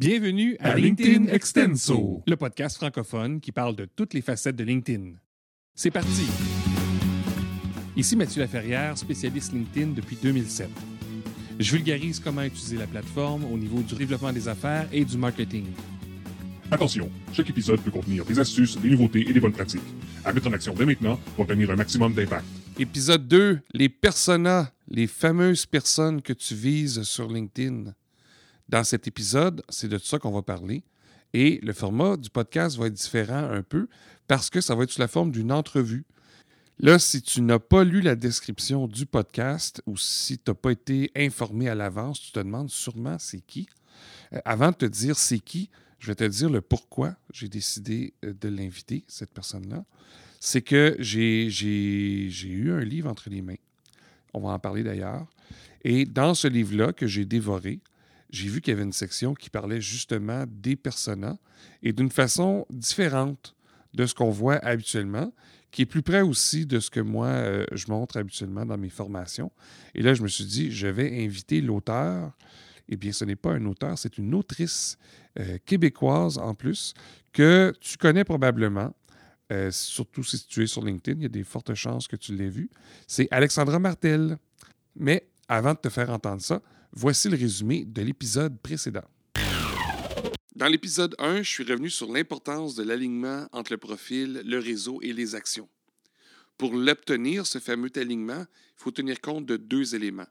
Bienvenue à, À LinkedIn, LinkedIn Extenso, le podcast francophone qui parle de toutes les facettes de LinkedIn. C'est parti! Ici Mathieu Laferrière, spécialiste LinkedIn depuis 2007. Je vulgarise comment utiliser la plateforme au niveau du développement des affaires et du marketing. Attention, chaque épisode peut contenir des astuces, des nouveautés et des bonnes pratiques. À mettre en action dès maintenant pour obtenir un maximum d'impact. Épisode 2, les personas, les fameuses personnes que tu vises sur LinkedIn. Dans cet épisode, c'est de ça qu'on va parler. Et le format du podcast va être différent un peu parce que ça va être sous la forme d'une entrevue. Là, si tu n'as pas lu la description du podcast ou si tu n'as pas été informé à l'avance, tu te demandes sûrement c'est qui. Euh, avant de te dire c'est qui, je vais te dire le pourquoi j'ai décidé euh, de l'inviter, cette personne-là. C'est que j'ai eu un livre entre les mains. On va en parler d'ailleurs. Et dans ce livre-là que j'ai dévoré, j'ai vu qu'il y avait une section qui parlait justement des personas et d'une façon différente de ce qu'on voit habituellement, qui est plus près aussi de ce que moi, euh, je montre habituellement dans mes formations. Et là, je me suis dit, je vais inviter l'auteur. Eh bien, ce n'est pas un auteur, c'est une autrice euh, québécoise en plus, que tu connais probablement, euh, surtout si tu es sur LinkedIn, il y a des fortes chances que tu l'aies vu. C'est Alexandra Martel. Mais avant de te faire entendre ça, voici le résumé de l'épisode précédent. Dans l'épisode 1, je suis revenu sur l'importance de l'alignement entre le profil, le réseau et les actions. Pour l'obtenir, ce fameux alignement, il faut tenir compte de deux éléments.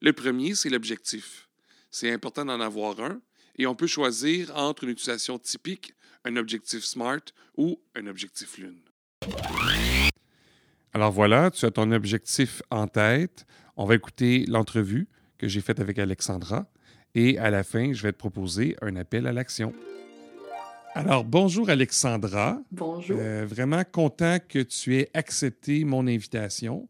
Le premier, c'est l'objectif. C'est important d'en avoir un et on peut choisir entre une utilisation typique, un objectif SMART ou un objectif Lune. Alors voilà, tu as ton objectif en tête. On va écouter l'entrevue que j'ai faite avec Alexandra et à la fin, je vais te proposer un appel à l'action. Alors bonjour Alexandra. Bonjour. Euh, vraiment content que tu aies accepté mon invitation.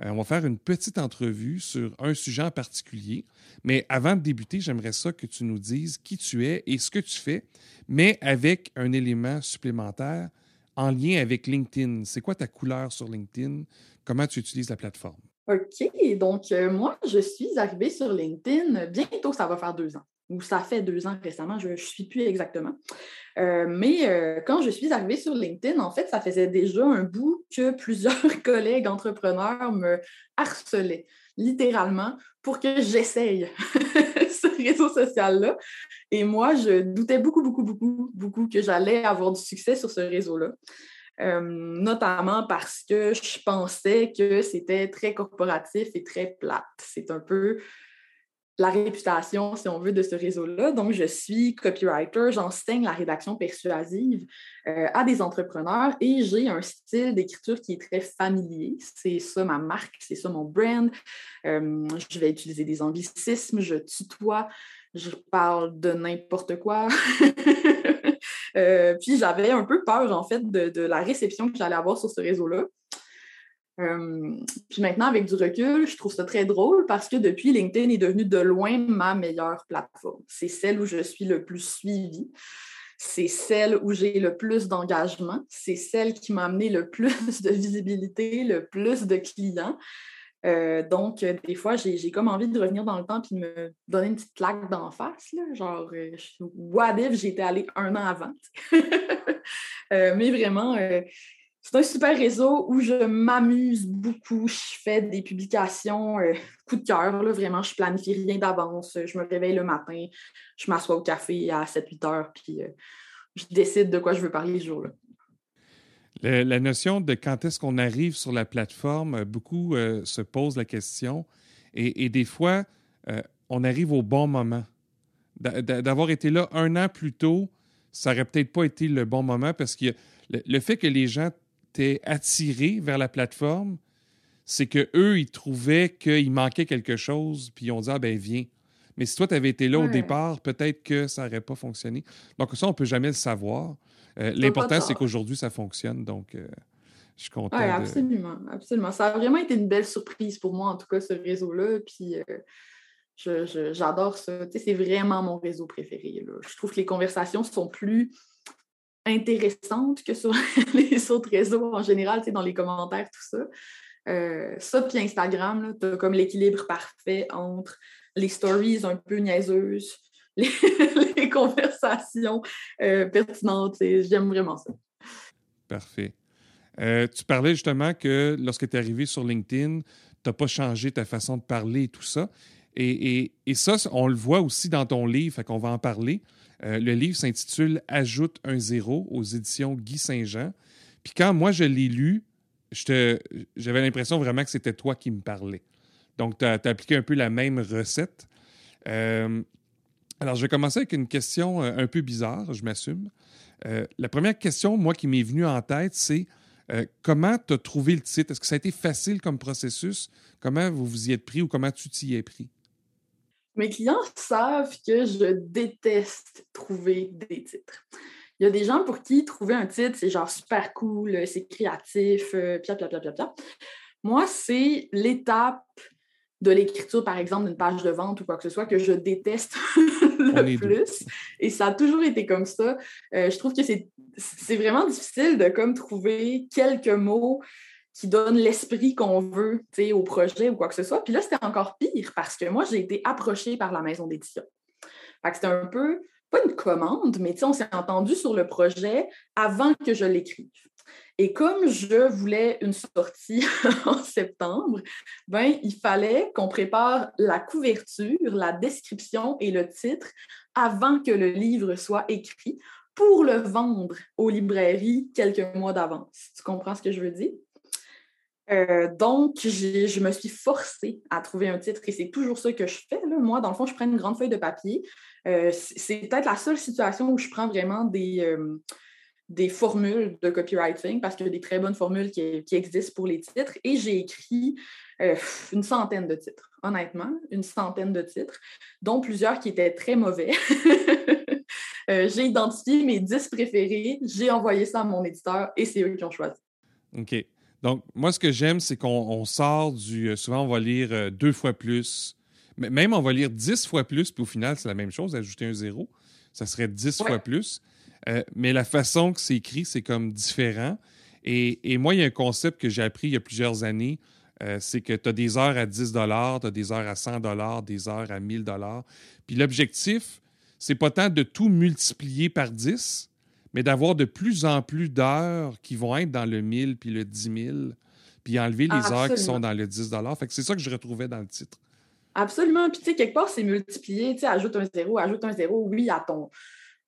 Euh, on va faire une petite entrevue sur un sujet en particulier. Mais avant de débuter, j'aimerais ça que tu nous dises qui tu es et ce que tu fais, mais avec un élément supplémentaire en lien avec LinkedIn. C'est quoi ta couleur sur LinkedIn? Comment tu utilises la plateforme? OK, donc euh, moi, je suis arrivée sur LinkedIn. Bientôt, ça va faire deux ans. Ou ça fait deux ans récemment, je ne suis plus exactement. Euh, mais euh, quand je suis arrivée sur LinkedIn, en fait, ça faisait déjà un bout que plusieurs collègues entrepreneurs me harcelaient, littéralement, pour que j'essaye ce réseau social-là. Et moi, je doutais beaucoup, beaucoup, beaucoup, beaucoup que j'allais avoir du succès sur ce réseau-là. Euh, notamment parce que je pensais que c'était très corporatif et très plate. C'est un peu la réputation, si on veut, de ce réseau-là. Donc, je suis copywriter, j'enseigne la rédaction persuasive euh, à des entrepreneurs et j'ai un style d'écriture qui est très familier. C'est ça ma marque, c'est ça mon brand. Euh, je vais utiliser des anglicismes, je tutoie, je parle de n'importe quoi. Euh, puis j'avais un peu peur, en fait, de, la réception que j'allais avoir sur ce réseau-là. Euh, puis maintenant, avec du recul, je trouve ça très drôle parce que depuis, LinkedIn est devenu de loin ma meilleure plateforme. C'est celle où je suis le plus suivie. C'est celle où j'ai le plus d'engagement. C'est celle qui m'a amené le plus de visibilité, le plus de clients. Euh, donc, euh, des fois, j'ai comme envie de revenir dans le temps et de me donner une petite claque d'en face. Là, genre, euh, what if j'étais allée un an avant? Euh, mais vraiment, c'est un super réseau où je m'amuse beaucoup. Je fais des publications coup de cœur. Là, vraiment, je planifie rien d'avance. Je me réveille le matin, je m'assois au café à 7-8 heures, puis je décide de quoi je veux parler ce jour-là. Le- la notion de quand est-ce qu'on arrive sur la plateforme, euh, beaucoup euh, se posent la question. Et, et des fois, euh, on arrive au bon moment. D'a- d'a- D'avoir été là un an plus tôt, ça aurait peut-être pas été le bon moment parce que le, le fait que les gens t'aient attiré vers la plateforme, c'est que eux ils trouvaient qu'il manquait quelque chose, puis ils ont dit Ah ben viens. Mais si toi, tu avais été là au départ, peut-être que ça n'aurait pas fonctionné. Donc, ça, on ne peut jamais le savoir. Euh, L'important, c'est qu'aujourd'hui, ça fonctionne. Donc, euh, je suis content. Oui, de- absolument, absolument. Ça a vraiment été une belle surprise pour moi, en tout cas, ce réseau-là. Puis euh, j'adore ça. Tu sais, c'est vraiment mon réseau préféré. là. Je trouve que les conversations sont plus intéressantes que sur les autres réseaux en général, tu sais, dans les commentaires, tout ça. Euh, ça, puis Instagram, tu as comme l'équilibre parfait entre les stories un peu niaiseuses, les, conversations pertinentes. J'aime vraiment ça. Parfait. tu parlais justement que lorsque tu es arrivé sur LinkedIn, tu n'as pas changé ta façon de parler et tout ça. Et, ça, on le voit aussi dans ton livre, fait qu'on va en parler. Euh, le livre s'intitule Ajoute un zéro aux éditions Guy Saint-Jean. Puis quand moi je l'ai lu, j'avais l'impression vraiment que c'était toi qui me parlais. Donc, tu as, appliqué un peu la même recette. Euh, alors, je vais commencer avec une question euh, un peu bizarre, je m'assume. la première question, moi, qui m'est venue en tête, c'est comment tu as trouvé le titre? Est-ce que ça a été facile comme processus? Comment vous vous y êtes pris ou comment tu t'y es pris? Mes clients savent que je déteste trouver des titres. Il y a des gens pour qui trouver un titre, c'est genre super cool, c'est créatif, euh, pia, pia, pia, pia. Moi, c'est l'étape de l'écriture, par exemple, d'une page de vente ou quoi que ce soit, que je déteste le plus. Et ça a toujours été comme ça. Euh, je trouve que c'est vraiment difficile de comme trouver quelques mots qui donne l'esprit qu'on veut au projet ou quoi que ce soit. Puis là, c'était encore pire parce que moi, j'ai été approchée par la maison d'édition. Fait que c'était un peu, pas une commande, mais on s'est entendu sur le projet avant que je l'écrive. Et comme je voulais une sortie en septembre, ben, il fallait qu'on prépare la couverture, la description et le titre avant que le livre soit écrit pour le vendre aux librairies quelques mois d'avance. Tu comprends ce que je veux dire? Euh, donc, je me suis forcée à trouver un titre et c'est toujours ça que je fais. Moi, dans le fond, je prends une grande feuille de papier. Euh, c'est peut-être la seule situation où je prends vraiment des, euh, des formules de copywriting parce qu'il y a des très bonnes formules qui, existent pour les titres et j'ai écrit une centaine de titres, honnêtement, une centaine de titres, dont plusieurs qui étaient très mauvais. j'ai identifié mes dix préférés, j'ai envoyé ça à mon éditeur et c'est eux qui ont choisi. OK. Donc, moi, ce que j'aime, c'est qu'on sort du. Euh, souvent, on va lire euh, deux fois plus. Même, on va lire dix fois plus, puis au final, c'est la même chose, ajouter un zéro. Ça serait dix fois plus. Euh, mais la façon que c'est écrit, c'est comme différent. Et, moi, il y a un concept que j'ai appris il y a plusieurs années. c'est que tu as des heures à 10 tu as des heures à 100 des heures à 1000 Puis l'objectif, c'est pas tant de tout multiplier par 10, mais d'avoir de plus en plus d'heures qui vont être dans le 1000 puis le 10 000, puis enlever les heures qui sont dans le 10 Fait que c'est ça que je retrouvais dans le titre. Absolument. Puis, tu sais, quelque part, c'est multiplié. Tu sais, ajoute un zéro, ajoute un zéro, oui, à ton,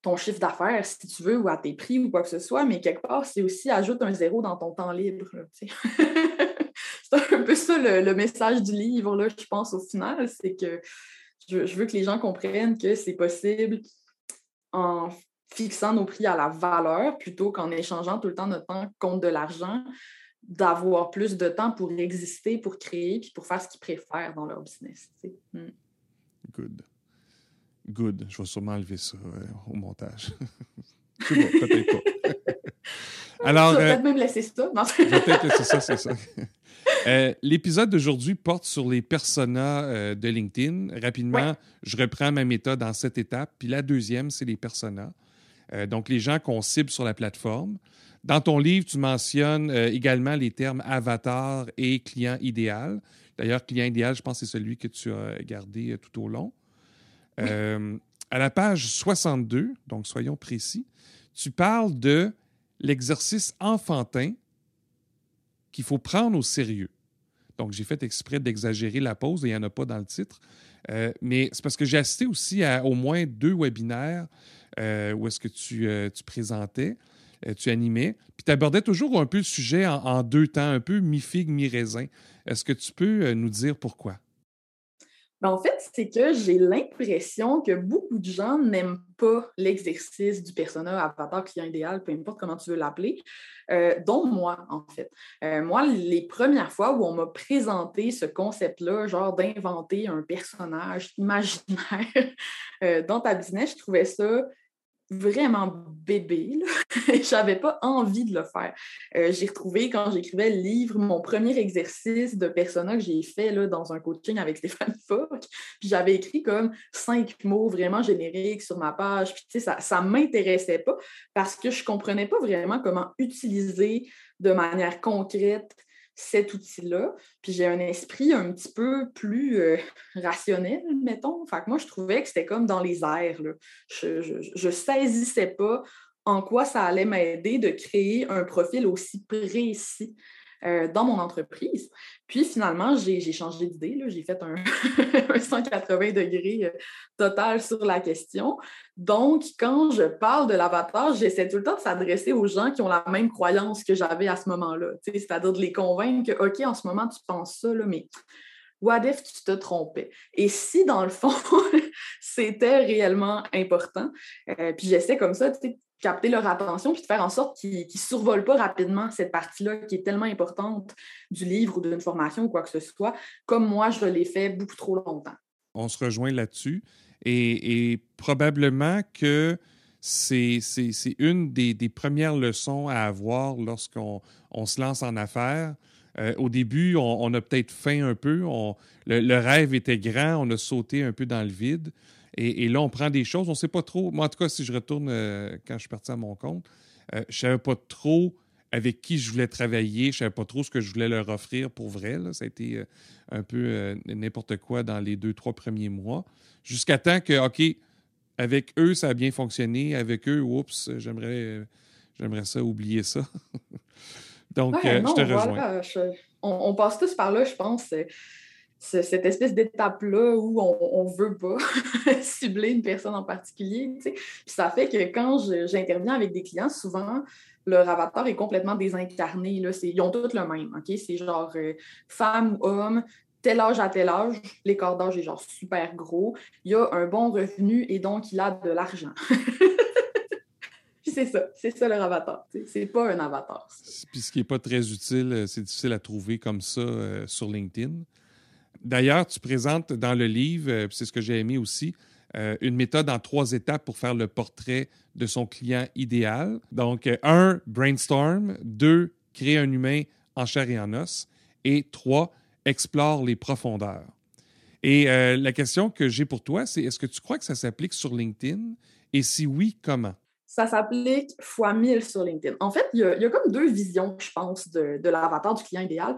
ton chiffre d'affaires, si tu veux, ou à tes prix ou quoi que ce soit, mais quelque part, c'est aussi ajoute un zéro dans ton temps libre. c'est un peu ça le, message du livre, là, je pense, au final. C'est que je, je, veux que les gens comprennent que c'est possible en fixant nos prix à la valeur plutôt qu'en échangeant tout le temps notre temps contre de l'argent, d'avoir plus de temps pour exister, pour créer, puis pour faire ce qu'ils préfèrent dans leur business. Hmm. Good. Good. Je vais sûrement enlever ça euh, au montage. c'est bon, peut-être pas. Alors, euh, peut-être même laisser ça. peut-être laisser ça, c'est ça. Euh, l'épisode d'aujourd'hui porte sur les personas de LinkedIn. Rapidement, je reprends ma méthode en sept étapes. Puis la deuxième, c'est les personas. Euh, donc les gens qu'on cible sur la plateforme. Dans ton livre, tu mentionnes également les termes avatar et client idéal. D'ailleurs, client idéal, je pense que c'est celui que tu as gardé tout au long. À la page 62, donc soyons précis, tu parles de l'exercice enfantin qu'il faut prendre au sérieux. Donc, j'ai fait exprès d'exagérer la pause, il n'y en a pas dans le titre. mais c'est parce que j'ai assisté aussi à au moins deux webinaires euh, où est-ce que tu, euh, présentais, euh, tu animais, puis tu abordais toujours un peu le sujet en, deux temps, un peu mi-figue, mi-raisin. Est-ce que tu peux nous dire pourquoi? Ben, en fait, c'est que j'ai l'impression que beaucoup de gens n'aiment pas l'exercice du persona avatar client idéal, peu importe comment tu veux l'appeler, dont moi, en fait. moi, les premières fois où on m'a présenté ce concept-là, genre d'inventer un personnage imaginaire dans ta business, je trouvais ça vraiment bébé. J'avais pas envie de le faire. Euh, j'ai retrouvé, quand j'écrivais le livre, mon premier exercice de persona que j'ai fait là, dans un coaching avec Stéphane Fock. J'avais écrit comme cinq mots vraiment génériques sur ma page. Puis ça ne m'intéressait pas parce que je comprenais pas vraiment comment utiliser de manière concrète cet outil-là. Puis j'ai un esprit un petit peu plus euh, rationnel, mettons. Moi, je trouvais que c'était comme dans les airs. Je ne saisissais pas en quoi ça allait m'aider de créer un profil aussi précis euh, dans mon entreprise. Puis finalement, j'ai changé d'idée. J'ai fait un, 180 degrés euh, total sur la question. Donc, quand je parle de l'avatar, j'essaie tout le temps de s'adresser aux gens qui ont la même croyance que j'avais à ce moment-là. C'est-à-dire de les convaincre que, OK, en ce moment, tu penses ça, là, mais what if tu te trompais? Et si, dans le fond, c'était réellement important, euh, puis j'essaie comme ça, capter leur attention puis de faire en sorte qu'ils ne survolent pas rapidement cette partie-là qui est tellement importante du livre ou d'une formation ou quoi que ce soit, comme moi, je l'ai fait beaucoup trop longtemps. On se rejoint là-dessus et, probablement que c'est une des, premières leçons à avoir lorsqu'on se lance en affaires. Euh, au début, on, a peut-être faim un peu, le, rêve était grand, on a sauté un peu dans le vide. Et, là, on prend des choses, on ne sait pas trop. Moi, en tout cas, si je retourne euh, quand je suis parti à mon compte, euh, je ne savais pas trop avec qui je voulais travailler, je ne savais pas trop ce que je voulais leur offrir pour vrai. Ça a été euh, un peu n'importe quoi dans les deux, trois premiers mois. Jusqu'à temps que, OK, avec eux, ça a bien fonctionné. Avec eux, oups, j'aimerais, j'aimerais ça, oublier ça. Donc, je te rejoins. on, passe tous par là, je pense cette espèce d'étape-là où on ne veut pas cibler une personne en particulier. Puis ça fait que quand j'interviens avec des clients, souvent, leur avatar est complètement désincarné. Là. Ils ont tous le même. C'est genre euh, femme, homme, tel âge à tel âge. L'écart d'âge est genre super gros. Il a un bon revenu et donc il a de l'argent. c'est ça, c'est ça leur avatar. C'est pas un avatar. Puis ce qui n'est pas très utile, euh, c'est difficile à trouver comme ça euh, sur LinkedIn. D'ailleurs, tu présentes dans le livre, euh, c'est ce que j'ai aimé aussi, euh, une méthode en trois étapes pour faire le portrait de son client idéal. Donc, euh, un, brainstorm. Deux, créer un humain en chair et en os. Et trois, explore les profondeurs. Et la question que j'ai pour toi, c'est est-ce que tu crois que ça s'applique sur LinkedIn? Et si oui, comment? Ça s'applique fois mille sur LinkedIn. En fait, il y, a, comme deux visions, je pense, de, de l'avatar du client idéal.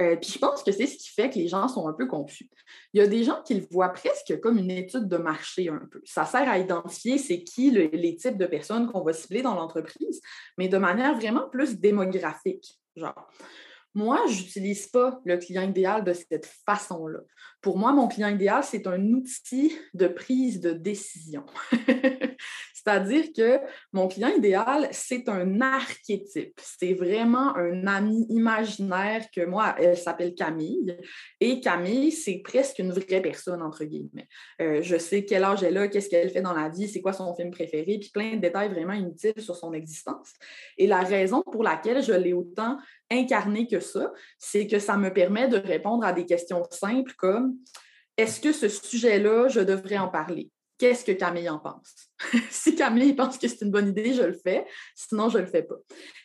Euh, puis je pense que c'est ce qui fait que les gens sont un peu confus. Il y a des gens qui le voient presque comme une étude de marché un peu. Ça sert à identifier c'est qui les types de personnes qu'on va cibler dans l'entreprise, mais de manière vraiment plus démographique. Genre, moi, je n'utilise pas le client idéal de cette façon-là. Pour moi, mon client idéal, c'est un outil de prise de décision. C'est-à-dire que mon client idéal, c'est un archétype. C'est vraiment un ami imaginaire que moi, elle s'appelle Camille. Et Camille, c'est presque une vraie personne, entre guillemets. Euh, je sais quel âge elle a, qu'est-ce qu'elle fait dans la vie, c'est quoi son film préféré, puis plein de détails vraiment inutiles sur son existence. Et la raison pour laquelle je l'ai autant incarné que ça, c'est que ça me permet de répondre à des questions simples comme est-ce que ce sujet-là, je devrais en parler? Qu'est-ce que Camille en pense? si Camille pense que c'est une bonne idée, je le fais. Sinon, je ne le fais pas.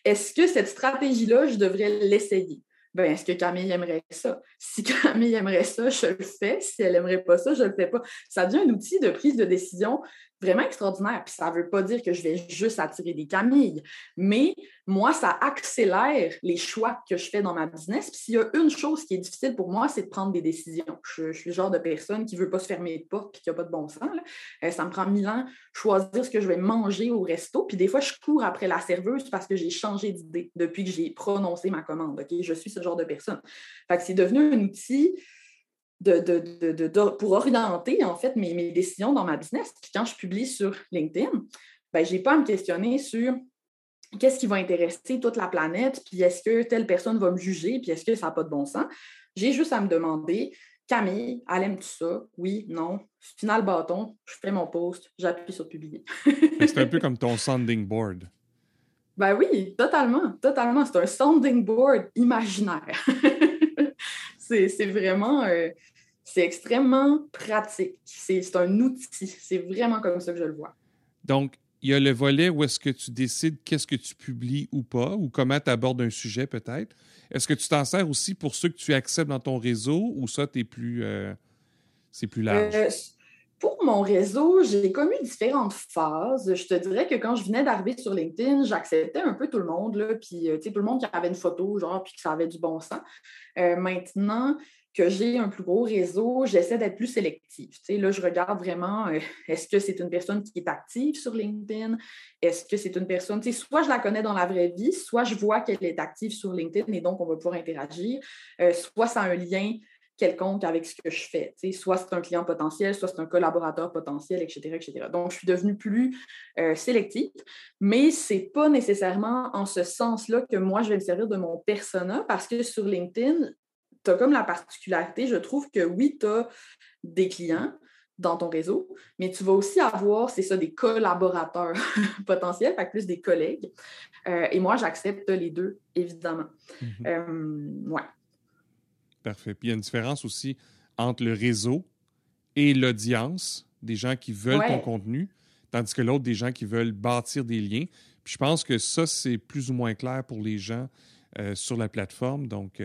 Est-ce que cette stratégie-là, je devrais l'essayer? Ben, est-ce que Camille aimerait ça? Si Camille aimerait ça, je le fais. Si elle n'aimerait pas ça, je ne le fais pas. Ça devient un outil de prise de décision vraiment extraordinaire. Puis ça ne veut pas dire que je vais juste attirer des Camilles, mais moi, ça accélère les choix que je fais dans ma business. Puis s'il y a une chose qui est difficile pour moi, c'est de prendre des décisions. Je, suis le genre de personne qui ne veut pas se fermer de porte puis qui n'a pas de bon sens. Euh, ça me prend mille ans choisir ce que je vais manger au resto. Puis des fois, je cours après la serveuse parce que j'ai changé d'idée depuis que j'ai prononcé ma commande. Ok, Je suis ce genre de personne. Fait que c'est devenu un outil de, pour orienter en fait mes, décisions dans ma business. Puis quand je publie sur LinkedIn, ben, je n'ai pas à me questionner sur qu'est-ce qui va intéresser toute la planète, puis est-ce que telle personne va me juger, puis est-ce que ça n'a pas de bon sens. J'ai juste à me demander, Camille, elle aime tout ça? Oui, non. Final bâton, je fais mon post, j'appuie sur publier. c'est un peu comme ton sounding board. Ben oui, totalement, totalement. C'est un sounding board imaginaire. c'est vraiment, euh, c'est extrêmement pratique. C'est un outil. C'est vraiment comme ça que je le vois. Donc, il y a le volet où est-ce que tu décides qu'est-ce que tu publies ou pas, ou comment tu abordes un sujet peut-être. Est-ce que tu t'en sers aussi pour ceux que tu acceptes dans ton réseau ou ça, es plus, euh, c'est plus large? Euh, pour mon réseau, j'ai comme eu différentes phases. Je te dirais que quand je venais d'arriver sur LinkedIn, j'acceptais un peu tout le monde, là, puis tout le monde qui avait une photo, genre, puis que ça avait du bon sens. maintenant, que j'ai un plus gros réseau, j'essaie d'être plus sélective. là, je regarde vraiment, euh, est-ce que c'est une personne qui est active sur LinkedIn? Est-ce que c'est une personne, soit je la connais dans la vraie vie, soit je vois qu'elle est active sur LinkedIn et donc on va pouvoir interagir, euh, soit ça a un lien quelconque avec ce que je fais. Soit c'est un client potentiel, soit c'est un collaborateur potentiel, etc., etc. Donc, je suis devenue plus euh, sélective, mais ce n'est pas nécessairement en ce sens-là que moi, je vais me servir de mon persona parce que sur LinkedIn, tu as comme la particularité, je trouve que oui, tu as des clients dans ton réseau, mais tu vas aussi avoir, c'est ça, des collaborateurs potentiels, fait plus des collègues. Euh, et moi, j'accepte les deux, évidemment. Mhm. Euh, ouais. Parfait. Puis il y a une différence aussi entre le réseau et l'audience, des gens qui veulent ton contenu, tandis que l'autre, des gens qui veulent bâtir des liens. Puis je pense que ça, c'est plus ou moins clair pour les gens euh, sur la plateforme. Donc,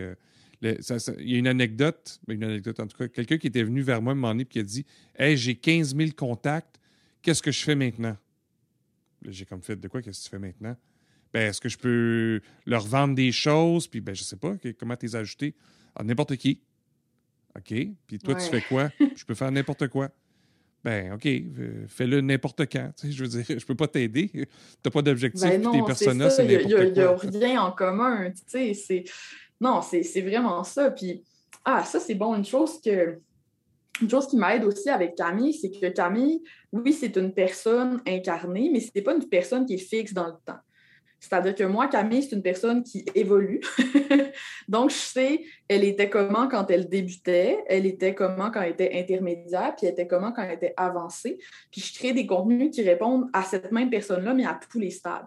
il y a une anecdote, ben, une anecdote en tout cas, quelqu'un qui était venu vers moi un moment donné et qui a dit Hey, j'ai 15 000 contacts, qu'est-ce que je fais maintenant J'ai comme fait De quoi Qu'est-ce que tu fais maintenant ben, Est-ce que je peux leur vendre des choses? Puis, ben, je sais pas, comment t'es ajouté? À n'importe qui. OK. Puis toi, tu fais quoi? Je peux faire n'importe quoi. Ben, OK, euh, fais-le n'importe quand. je veux dire, je peux pas t'aider. Tu n'as pas d'objectif. Ben tes personnages, c'est n'importe quoi. Il n'y a, rien en commun. Tu sais, c'est non, c'est vraiment ça. Puis, ah, ça, c'est bon. Une chose que. Une chose qui m'aide aussi avec Camille, c'est que Camille, oui, c'est une personne incarnée, mais ce n'est pas une personne qui est fixe dans le temps. C'est-à-dire que moi, Camille, c'est une personne qui évolue. Donc, je sais, elle était comment quand elle débutait, elle était comment quand elle était intermédiaire, puis elle était comment quand elle était avancée. Puis je crée des contenus qui répondent à cette même personne-là, mais à tous les stades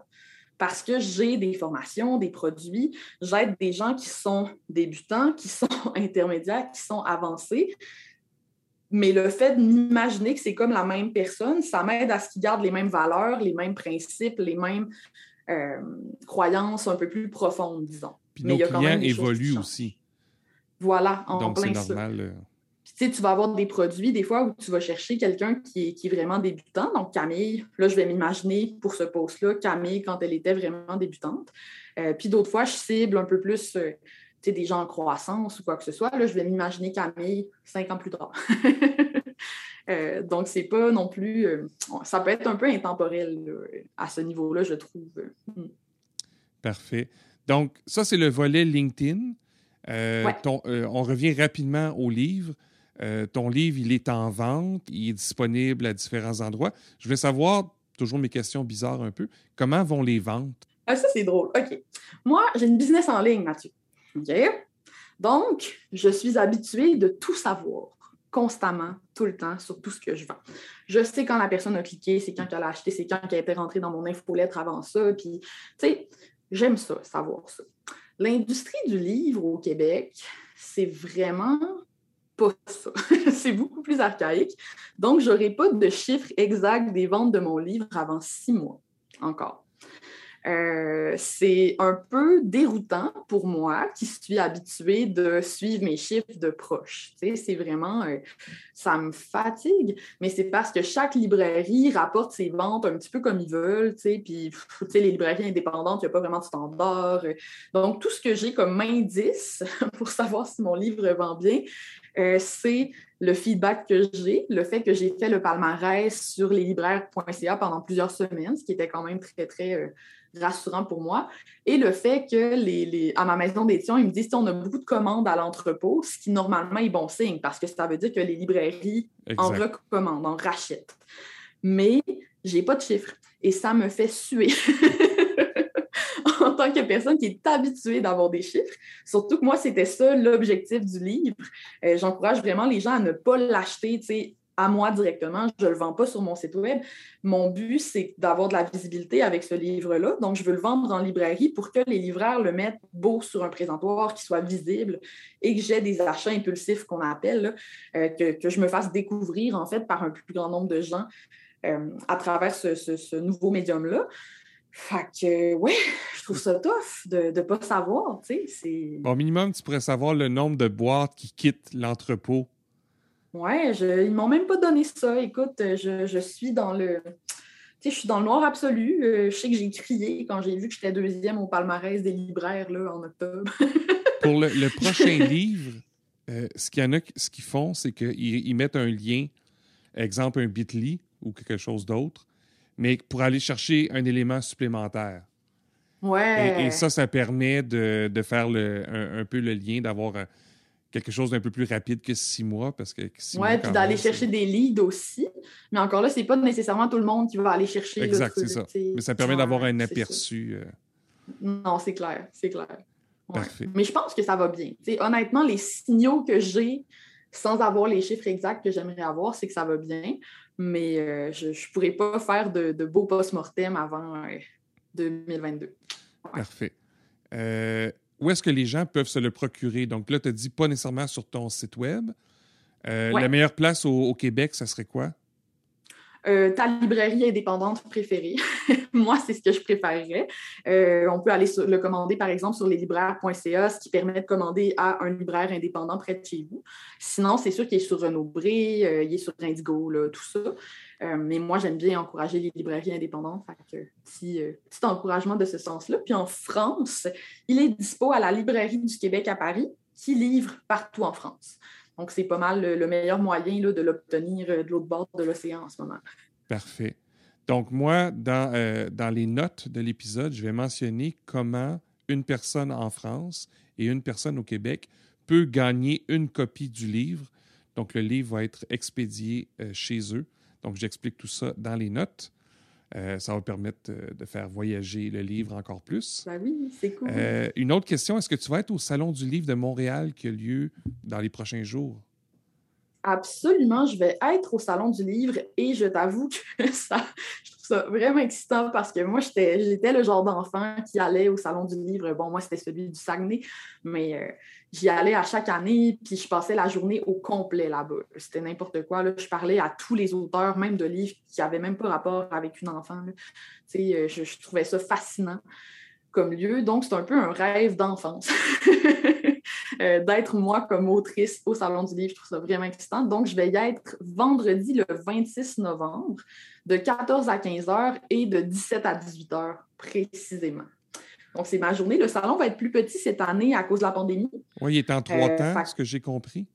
parce que j'ai des formations, des produits, j'aide des gens qui sont débutants, qui sont intermédiaires, qui sont avancés. Mais le fait de m'imaginer que c'est comme la même personne, ça m'aide à ce qu'ils gardent les mêmes valeurs, les mêmes principes, les mêmes euh, croyances un peu plus profondes, disons. Puis nos clients évoluent aussi. Voilà, en Donc, plein normal, euh, tu vas avoir des produits, des fois, où tu vas chercher quelqu'un qui est, vraiment débutant. Donc, Camille, là, je vais m'imaginer pour ce poste-là, Camille, quand elle était vraiment débutante. Euh, puis d'autres fois, je cible un peu plus euh, des gens en croissance ou quoi que ce soit. Là, je vais m'imaginer Camille cinq ans plus tard. euh, donc, c'est pas non plus. Euh, ça peut être un peu intemporel à ce niveau-là, je trouve. Hmm. Parfait. Donc, ça, c'est le volet LinkedIn. on revient rapidement au livre. Euh, ton livre, il est en vente, il est disponible à différents endroits. Je veux savoir, toujours mes questions bizarres un peu, comment vont les ventes? Ah, ça, c'est drôle. OK. Moi, j'ai une business en ligne, Mathieu. OK? Donc, je suis habituée de tout savoir constamment, tout le temps, sur tout ce que je vends. Je sais quand la personne a cliqué, c'est quand elle a acheté, c'est quand elle a été rentrée dans mon infolettre avant ça. Puis, tu j'aime ça, savoir ça. L'industrie du livre au Québec, c'est vraiment pas ça. c'est beaucoup plus archaïque. Donc, je n'aurai pas de chiffre exact des ventes de mon livre avant six mois encore. Euh, c'est un peu déroutant pour moi qui suis habituée de suivre mes chiffres de proche. c'est vraiment, euh, ça me fatigue, mais c'est parce que chaque librairie rapporte ses ventes un petit peu comme ils veulent, puis les librairies indépendantes, il n'y a pas vraiment de standard. Donc, tout ce que j'ai comme indice pour savoir si mon livre vend bien, euh, c'est le feedback que j'ai, le fait que j'ai fait le palmarès sur leslibraires.ca pendant plusieurs semaines, ce qui était quand même très, très euh, rassurant pour moi, et le fait que les, à ma maison d'édition, ils me disent on a beaucoup de commandes à l'entrepôt, ce qui normalement est bon signe parce que ça veut dire que les librairies en recommandent, en rachètent. Mais j'ai pas de chiffres et ça me fait suer. en tant que personne qui est habituée d'avoir des chiffres. Surtout que moi, c'était ça l'objectif du livre. Euh, j'encourage vraiment les gens à ne pas l'acheter, à moi directement. Je ne le vends pas sur mon site web. Mon but, c'est d'avoir de la visibilité avec ce livre-là. Donc, je veux le vendre en librairie pour que les libraires le mettent beau sur un présentoir, qu'il soit visible et que j'ai des achats impulsifs qu'on appelle, euh, que, je me fasse découvrir en fait par un plus grand nombre de gens euh, à travers ce nouveau médium-là. Fait que, ouais, je trouve ça tough de ne pas savoir, tu. Au minimum, tu pourrais savoir le nombre de boîtes qui quittent l'entrepôt Ouais, je, ils m'ont même pas donné ça. Écoute, je, suis dans le. Tu sais, je suis dans le noir absolu. Euh, je sais que j'ai crié quand j'ai vu que j'étais deuxième au palmarès des libraires là, en octobre. Pour le, prochain livre, euh, ce qu'il y en a, ce qu'ils font, c'est qu'ils mettent un lien, exemple un bit.ly ou quelque chose d'autre, mais pour aller chercher un élément supplémentaire. Ouais. Et, ça, ça permet de, faire le, un, peu le lien, d'avoir euh, quelque chose d'un peu plus rapide que six mois. parce que Oui, puis d'aller chercher des leads aussi. Mais encore là, c'est pas nécessairement tout le monde qui va aller chercher. Exact, c'est ça. Mais ça permet d'avoir un aperçu. Euh. Non, c'est clair, c'est clair. Parfait. Mais je pense que ça va bien. honnêtement, les signaux que j'ai, sans avoir les chiffres exacts que j'aimerais avoir, c'est que ça va bien. Mais euh, je ne pourrais pas faire de, beaux post-mortem avant 2022. Euh, Parfait où est-ce que les gens peuvent se le procurer? Donc là, tu as dit pas nécessairement sur ton site web. Euh, la meilleure place au, Québec, ça serait quoi? Euh, ta librairie indépendante préférée. Moi, c'est ce que je préférerais. Euh, on peut aller le commander, par exemple, sur leslibraires.ca, ce qui permet de commander à un libraire indépendant près de chez vous. Sinon, c'est sûr qu'il est sur Renaud Bré, il est sur Indigo, tout ça. Euh, mais moi, j'aime bien encourager les librairies indépendantes. Fait euh, petit encouragement de ce sens-là. Puis en France, il est dispo à la Librairie du Québec à Paris, qui livre partout en France. Donc, c'est pas mal le, meilleur moyen là, de l'obtenir euh, de l'autre bord de l'océan en ce moment. Parfait. Donc, moi, dans, dans les notes de l'épisode, je vais mentionner comment une personne en France et une personne au Québec peut gagner une copie du livre. Donc, le livre va être expédié chez eux. Donc, j'explique tout ça dans les notes. Euh, ça va permettre euh, de faire voyager le livre encore plus. Ben oui, c'est cool. Euh, une autre question, est-ce que tu vas être au Salon du livre de Montréal qui a lieu dans les prochains jours? Absolument, je vais être au Salon du livre et je t'avoue que ça, je ça vraiment excitant parce que moi, j'étais le genre d'enfant qui allait au Salon du livre. Bon, moi, c'était celui du Saguenay, mais j'y allais à chaque année, puis je passais la journée au complet là-bas. C'était n'importe quoi. Là. Je parlais à tous les auteurs, même de livres qui n'avaient même pas rapport avec une enfant. Euh, je, trouvais ça fascinant comme lieu. Donc, c'est un peu un rêve d'enfance. Euh, d'être moi comme autrice au Salon du Livre, je trouve ça vraiment excitant. Donc, je vais y être vendredi le 26 novembre, de 14 à 15 heures et de 17 à 18 heures précisément. Donc, c'est ma journée. Le salon va être plus petit cette année à cause de la pandémie. Oui, il est en trois euh, temps, ce que j'ai compris.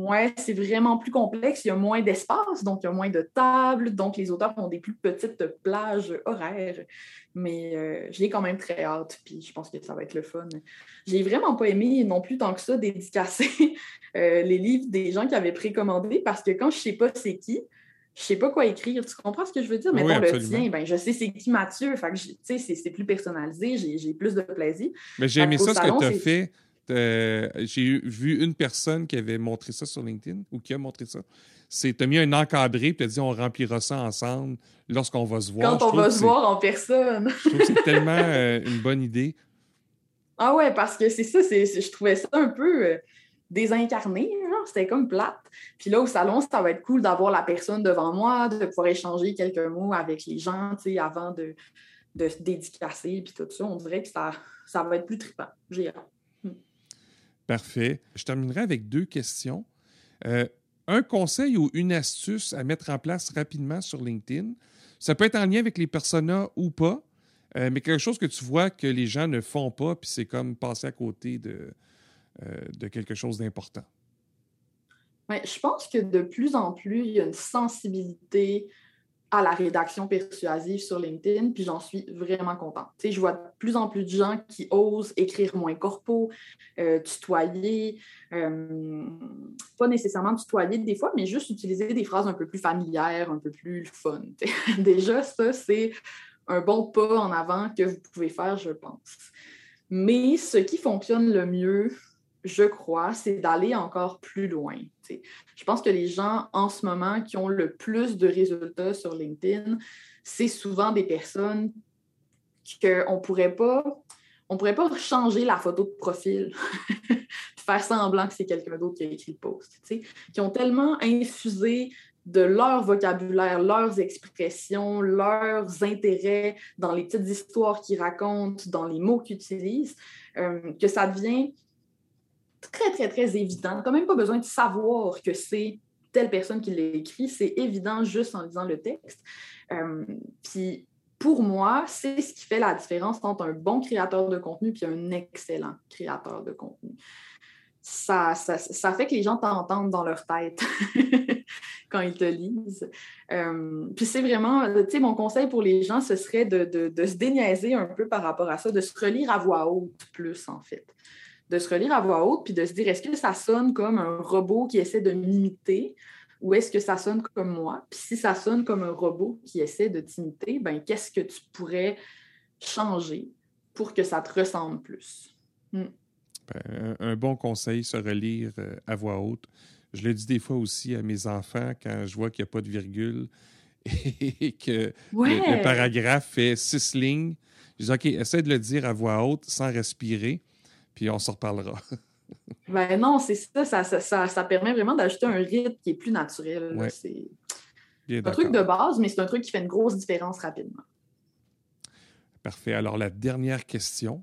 Oui, c'est vraiment plus complexe. Il y a moins d'espace, donc il y a moins de tables. Donc, les auteurs ont des plus petites plages horaires. Mais euh, j'ai quand même très hâte, puis je pense que ça va être le fun. J'ai vraiment pas aimé non plus tant que ça dédicacer euh, les livres des gens qui avaient précommandé parce que quand je sais pas c'est qui, je sais pas quoi écrire. Tu comprends ce que je veux dire? Mais oui, le tien, ben, je sais c'est qui Mathieu. Fait que, c'est plus personnalisé, j'ai plus de plaisir. Mais j'ai aimé ça, ce que tu as fait. J'ai vu une personne qui avait montré ça sur LinkedIn ou qui a montré ça. C'est, tu as mis un encadré, puis tu as dit on remplira ça ensemble lorsqu'on va se voir. Quand on va se voir en personne. je trouve que c'est tellement euh, une bonne idée. Ah ouais, parce que c'est ça, je trouvais ça un peu. Euh, désincarné, c'était comme plate. Puis là, au salon, ça va être cool d'avoir la personne devant moi, de pouvoir échanger quelques mots avec les gens, tu sais, avant de, de se dédicacer, puis tout ça. On dirait que ça, ça va être plus trippant. J'ai hmm. Parfait. Je terminerai avec deux questions. Euh, un conseil ou une astuce à mettre en place rapidement sur LinkedIn? Ça peut être en lien avec les personas ou pas, euh, mais quelque chose que tu vois que les gens ne font pas, puis c'est comme passer à côté de, euh, de quelque chose d'important? je pense que de plus en plus, il y a une sensibilité à la rédaction persuasive sur LinkedIn, puis j'en suis vraiment contente. je vois de plus en plus de gens qui osent écrire moins corpo, euh, tutoyer, euh, pas nécessairement tutoyer des fois, mais juste utiliser des phrases un peu plus familières, un peu plus fun. Déjà, ça, c'est un bon pas en avant que vous pouvez faire, je pense. Mais ce qui fonctionne le mieux, je crois, c'est d'aller encore plus loin. Je pense que les gens en ce moment qui ont le plus de résultats sur LinkedIn, c'est souvent des personnes qu'on ne pourrait pas on changer la photo de profil, faire semblant que c'est quelqu'un d'autre qui a écrit le post, qui ont tellement infusé de leur vocabulaire, leurs expressions, leurs intérêts dans les petites histoires qu'ils racontent, dans les mots qu'ils utilisent, euh, que ça devient très, très, très évident. N'as même pas besoin de savoir que c'est telle personne qui l'a écrit, c'est évident juste en lisant le texte. Euh, puis pour moi, c'est ce qui fait la différence entre un bon créateur de contenu et un excellent créateur de contenu. Ça, ça, fait que les gens t'entendent dans leur tête quand ils te lisent. Euh, puis c'est vraiment, tu sais, mon conseil pour les gens, ce serait de, de, se déniaiser un peu par rapport à ça, de se relire à voix haute plus, en fait. De se relire à voix haute, puis de se dire, est-ce que ça sonne comme un robot qui essaie de m'imiter ou est-ce que ça sonne comme moi? Puis si ça sonne comme un robot qui essaie de t'imiter, ben qu'est-ce que tu pourrais changer pour que ça te ressemble plus? Hmm. Ben, un, bon conseil, se relire euh, à voix haute. Je le dis des fois aussi à mes enfants quand je vois qu'il n'y a pas de virgule et que le, paragraphe fait six lignes. Je dis OK, essaie de le dire à voix haute sans respirer, puis on s'en reparlera. Ben non, c'est ça ça, permet vraiment d'ajouter un rythme qui est plus naturel. C'est un truc de base, mais c'est un truc qui fait une grosse différence rapidement. Parfait. Alors, la dernière question.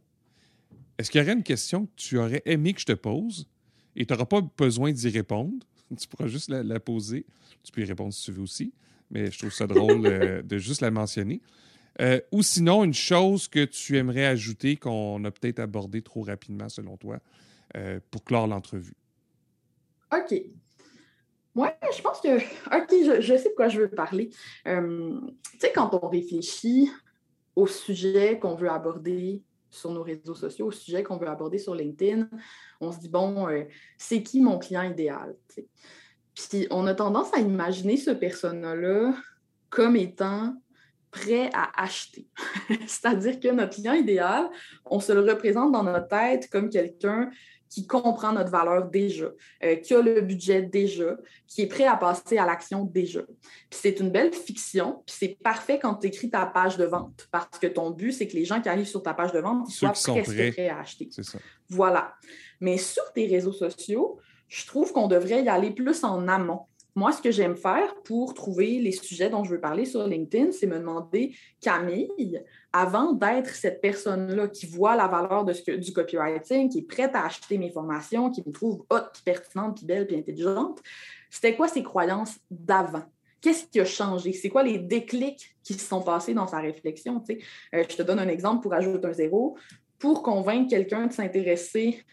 Est-ce qu'il y aurait une question que tu aurais aimé que je te pose et tu n'auras pas besoin d'y répondre? Tu pourras juste la, poser. Tu peux y répondre si tu veux aussi, mais je trouve ça drôle euh, de juste la mentionner. Euh, ou sinon, une chose que tu aimerais ajouter qu'on a peut-être abordé trop rapidement selon toi euh, pour clore l'entrevue? OK. Oui, je pense que. OK, je, sais de quoi je veux parler. Euh, tu sais, quand on réfléchit au sujet qu'on veut aborder sur nos réseaux sociaux, au sujet qu'on veut aborder sur LinkedIn, on se dit, bon, c'est qui mon client idéal? Puis on a tendance à imaginer ce persona-là comme étant prêt à acheter. C'est-à-dire que notre client idéal, on se le représente dans notre tête comme quelqu'un qui comprend notre valeur déjà, euh, qui a le budget déjà, qui est prêt à passer à l'action déjà. Puis c'est une belle fiction, puis c'est parfait quand tu écris ta page de vente, parce que ton but, c'est que les gens qui arrivent sur ta page de vente, ils soient presque prêts. à acheter. Ça. Voilà. Mais sur tes réseaux sociaux, je trouve qu'on devrait y aller plus en amont. Moi, ce que j'aime faire pour trouver les sujets dont je veux parler sur LinkedIn, c'est me demander, Camille, avant d'être cette personne-là qui voit la valeur du copywriting, qui est prête à acheter mes formations, qui me trouve haute, pertinente, puis belle, puis intelligente, c'était quoi ses croyances d'avant? Qu'est-ce qui a changé? C'est quoi les déclics qui se sont passés dans sa réflexion? Euh, je te donne un exemple pour ajouter un zéro. Pour convaincre quelqu'un de s'intéresser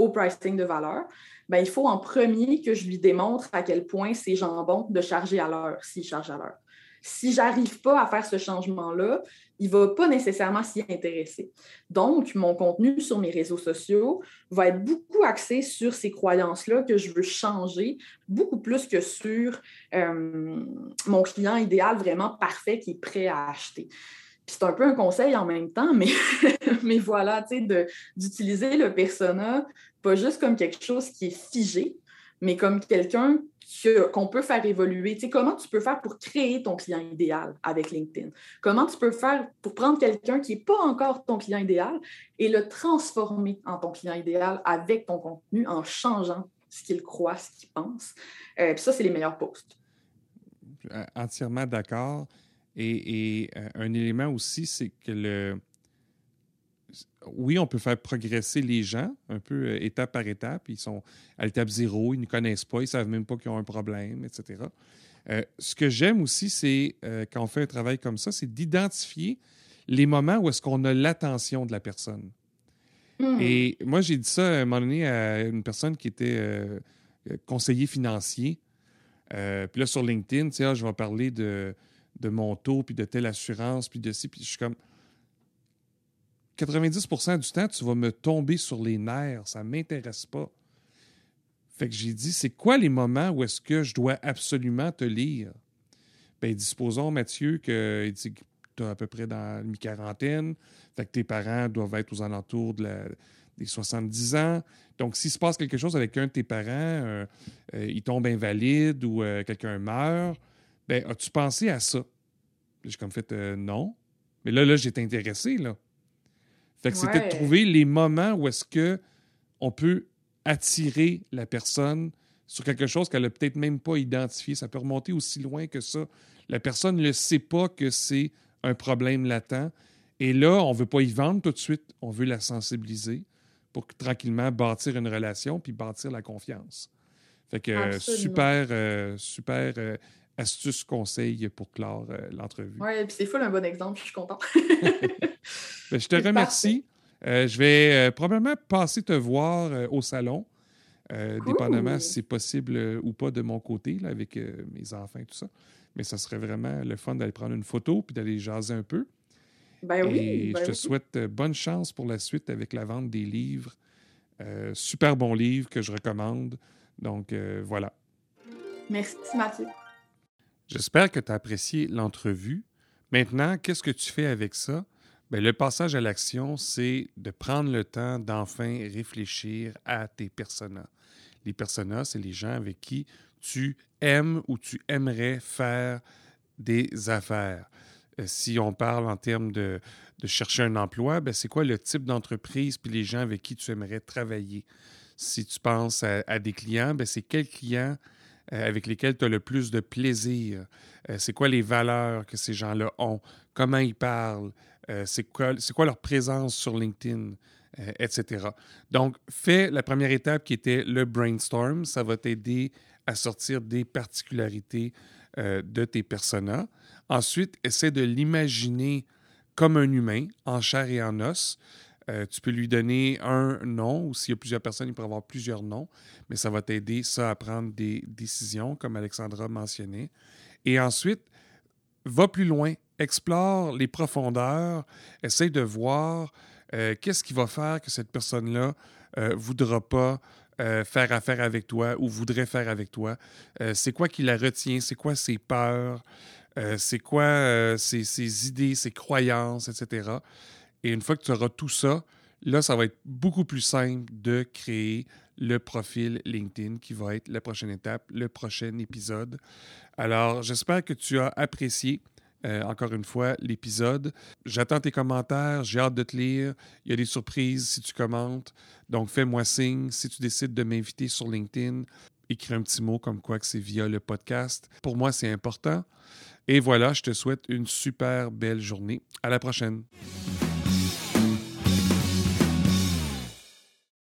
au pricing de valeur, ben, il faut en premier que je lui démontre à quel point c'est jambon de charger à l'heure, s'il charge à l'heure. Si j'arrive pas à faire ce changement-là, il va pas nécessairement s'y intéresser. Donc, mon contenu sur mes réseaux sociaux va être beaucoup axé sur ces croyances-là que je veux changer, beaucoup plus que sur euh, mon client idéal vraiment parfait qui est prêt à acheter c'est un peu un conseil en même temps, mais, mais voilà, tu sais, d'utiliser le persona pas juste comme quelque chose qui est figé, mais comme quelqu'un qu'on peut faire évoluer. Tu comment tu peux faire pour créer ton client idéal avec LinkedIn? Comment tu peux faire pour prendre quelqu'un qui n'est pas encore ton client idéal et le transformer en ton client idéal avec ton contenu en changeant ce qu'il croit, ce qu'il pense? Euh, puis ça, c'est les meilleurs posts. Euh, entièrement d'accord. Et, euh, un élément aussi, c'est que le. Oui, on peut faire progresser les gens un peu euh, étape par étape. Ils sont à l'étape zéro, ils ne connaissent pas, ils ne savent même pas qu'ils ont un problème, etc. Euh, ce que j'aime aussi, c'est quand on fait un travail comme ça, c'est d'identifier les moments où est-ce qu'on a l'attention de la personne. Hmm. Et moi, j'ai dit ça à un moment donné à une personne qui était conseiller financier. puis là, sur LinkedIn, tu sais, ah, je vais parler de de mon taux, puis de telle assurance, puis de ci, puis je suis comme 90% du temps, tu vas me tomber sur les nerfs, ça ne m'intéresse pas. Fait que j'ai dit, c'est quoi les moments où est-ce que je dois absolument te lire? Bien, disposons, Mathieu, que tu es à peu près dans la mi-quarantaine, fait que tes parents doivent être aux alentours de des 70 ans. Donc, s'il se passe quelque chose avec un de tes parents, euh, euh, il tombe invalide ou euh, quelqu'un meurt, ben, as-tu pensé à ça? J'ai comme fait non. Mais là, là, j'étais intéressé, là. Fait que c'était de trouver les moments où est-ce que on peut attirer la personne sur quelque chose qu'elle n'a peut-être même pas identifié. Ça peut remonter aussi loin que ça. La personne ne sait pas que c'est un problème latent. Et là, on ne veut pas y vendre tout de suite. On veut la sensibiliser pour tranquillement bâtir une relation puis bâtir la confiance. Fait que super, super astuce, conseil pour clore l'entrevue. Oui, puis c'est fou un bon exemple, je suis content. Ben, je te remercie. je vais probablement passer te voir au salon. dépendamment si c'est possible ou pas de mon côté, là, avec mes enfants et tout ça. Mais ça serait vraiment le fun d'aller prendre une photo puis d'aller jaser un peu. Ben oui. Et ben je te souhaite euh, bonne chance pour la suite avec la vente des livres. Euh, super bon livre que je recommande. Donc euh, voilà. Merci Mathieu. J'espère que tu as apprécié l'entrevue. Maintenant, qu'est-ce que tu fais avec ça? Bien, le passage à l'action, c'est de prendre le temps d'enfin réfléchir à tes personas. Les personas, c'est les gens avec qui tu aimes ou tu aimerais faire des affaires. Euh, si on parle en termes de, chercher un emploi, ben c'est quoi le type d'entreprise puis les gens avec qui tu aimerais travailler? Si tu penses à, des clients, ben c'est quels clients avec lesquels tu as le plus de plaisir? Euh, c'est quoi les valeurs que ces gens-là ont? Comment ils parlent? c'est quoi, quoi, leur présence sur LinkedIn? etc. Donc, fais la première étape qui était le brainstorm. Ça va t'aider à sortir des particularités de tes personas. Ensuite, essaie de l'imaginer comme un humain, en chair et en os. Euh, tu peux lui donner un nom, ou s'il y a plusieurs personnes, il peut avoir plusieurs noms, mais ça va t'aider ça à prendre des décisions, comme Alexandra mentionnait. Et ensuite, va plus loin, explore les profondeurs, essaie de voir euh, qu'est-ce qui va faire que cette personne-là ne euh, voudra pas faire affaire avec toi ou voudrait faire avec toi. c'est quoi qui la retient, c'est quoi ses peurs? C'est quoi ses, idées, ses croyances, etc. Et une fois que tu auras tout ça, là, ça va être beaucoup plus simple de créer le profil LinkedIn qui va être la prochaine étape, le prochain épisode. Alors, j'espère que tu as apprécié. Euh, encore une fois, l'épisode. J'attends tes commentaires, j'ai hâte de te lire. Il y a des surprises si tu commentes. Donc, fais-moi signe. Si tu décides de m'inviter sur LinkedIn, écris un petit mot comme quoi que c'est via le podcast. Pour moi, c'est important. Et voilà, je te souhaite une super belle journée. À la prochaine.